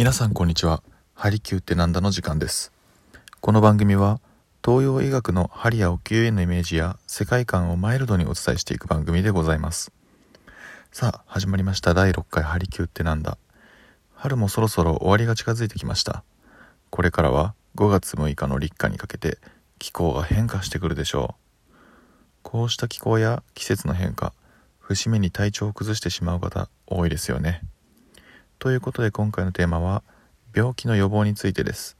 皆さんこんにちは。ハリキューってなんだの時間です。この番組は東洋医学の針や浮世絵のイメージや世界観をマイルドにお伝えしていく番組でございます。さあ始まりました。第6回ハリキューってなんだ。春もそろそろ終わりが近づいてきました。これからは5月6日の立夏にかけて気候が変化してくるでしょう。こうした気候や季節の変化節目に体調を崩してしまう方多いですよね。ということで今回のテーマは病気の予防についてです。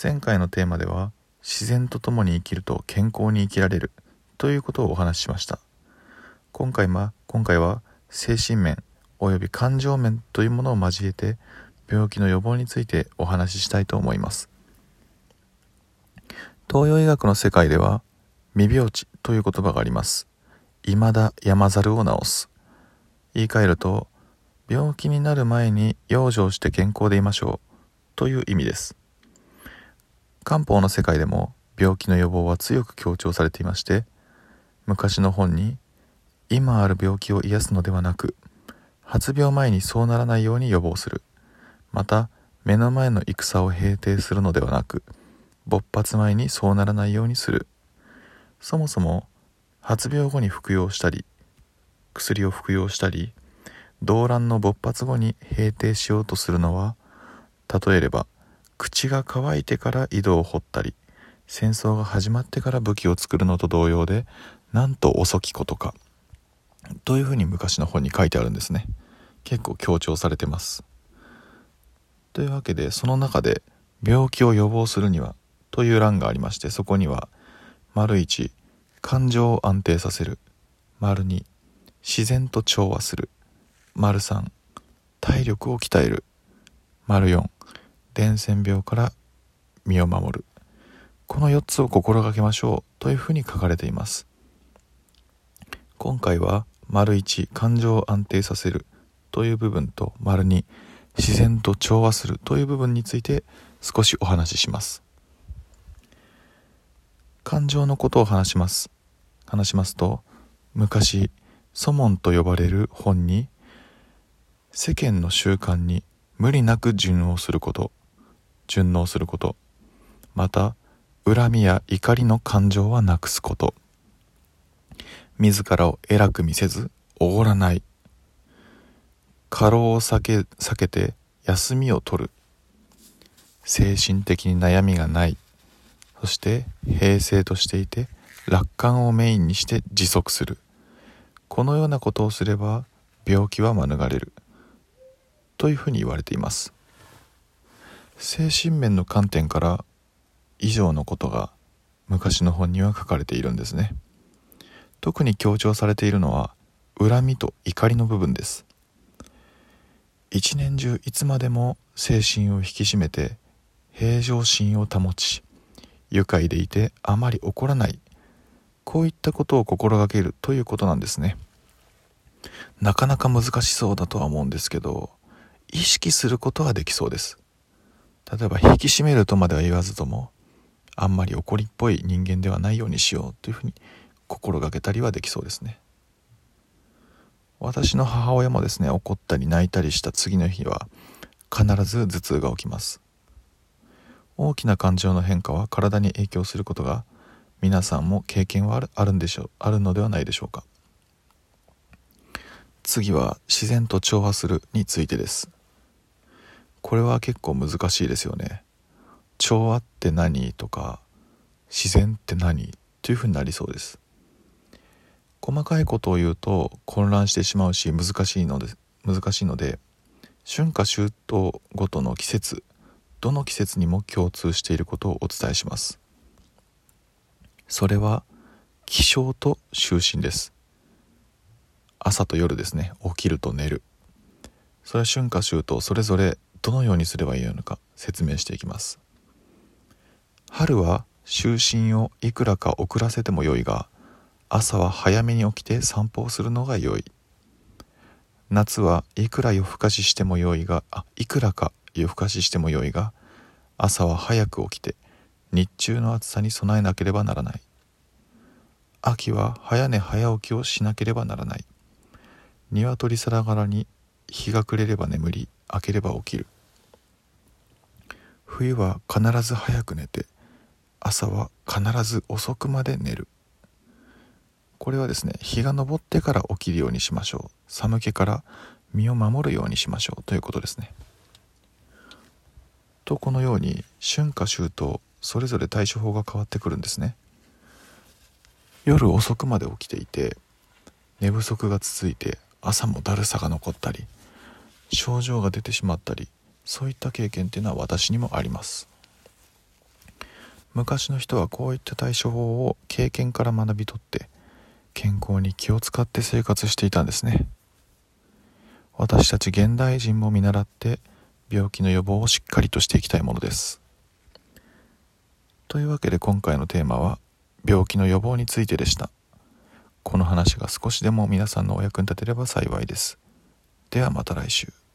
前回のテーマでは自然と共に生きると健康に生きられるということをお話ししました。今回は今回は精神面および感情面というものを交えて病気の予防についてお話ししたいと思います。東洋医学の世界では未病地という言葉があります。未だ病ざるを治す。言い換えると病気になる前に養生して健康でいましょうという意味です。漢方の世界でも病気の予防は強く強調されていまして昔の本に今ある病気を癒すのではなく発病前にそうならないように予防する。また目の前の戦を平定するのではなく勃発前にそうならないようにする。そもそも発病後に服用したり薬を服用したり動乱の勃発後に平定しようとするのは例えれば口が乾いてから井戸を掘ったり戦争が始まってから武器を作るのと同様でなんと遅きことかというふうに昔の本に書いてあるんですね。結構強調されてます。というわけでその中で病気を予防するにはという欄がありましてそこには丸1感情を安定させる。丸2自然と調和する。丸3体力を鍛える。丸4伝染病から身を守る。この4つを心がけましょうというふうに書かれています。今回は丸1感情を安定させるという部分と丸2自然と調和するという部分について少しお話しします。感情のことを話します。話しますと昔祖門と呼ばれる本に世間の習慣に無理なく順応すること順応することまた恨みや怒りの感情はなくすこと。自らを偉く見せずおごらない。過労を避け避けて休みを取る。精神的に悩みがない。そして平静としていて楽観をメインにして持続する。このようなことをすれば病気は免れる。というふうに言われています。精神面の観点から以上のことが昔の本には書かれているんですね。特に強調されているのは恨みと怒りの部分です。一年中いつまでも精神を引き締めて平常心を保ち愉快でいてあまり怒らないこういったことを心がけるということなんですね。なかなか難しそうだとは思うんですけど意識することはできそうです。例えば引き締めるとまでは言わずともあんまり怒りっぽい人間ではないようにしようというふうに心がけたりはできそうですね。私の母親もですね怒ったり泣いたりした次の日は必ず頭痛が起きます。大きな感情の変化は体に影響することが皆さんも経験はあるんでしょうあるのではないでしょうか。次は自然と調和するについてです。これは結構難しいですよね。調和って何とか自然って何というふうになりそうです。細かいことを言うと混乱してしまうし難しいので難しいので春夏秋冬ごとの季節どの季節にも共通していることをお伝えします。それは起床と就寝です。朝と夜ですね。起きると寝る。それは春夏秋冬それぞれどのようにすればいいのか説明していきます。春は就寝をいくらか遅らせてもよいが朝は早めに起きて散歩をするのが良い。夏はいくら夜更かししてもよいがあいくらか夜更かししてもよいが朝は早く起きて日中の暑さに備えなければならない。秋は早寝早起きをしなければならない。鶏さながらに日が暮れれば眠り明ければ起きる。冬は必ず早く寝て朝は必ず遅くまで寝る。これはですね日が昇ってから起きるようにしましょう。寒気から身を守るようにしましょう。ということですね。とこのように春夏秋冬それぞれ対処法が変わってくるんですね。夜遅くまで起きていて寝不足が続いて朝もだるさが残ったり症状が出てしまったりそういった経験っていうのは私にもあります。昔の人はこういった対処法を経験から学び取って健康に気を使って生活していたんですね。私たち現代人も見習って病気の予防をしっかりとしていきたいものです。というわけで今回のテーマは病気の予防についてでした。この話が少しでも皆さんのお役に立てれば幸いです。ではまた来週。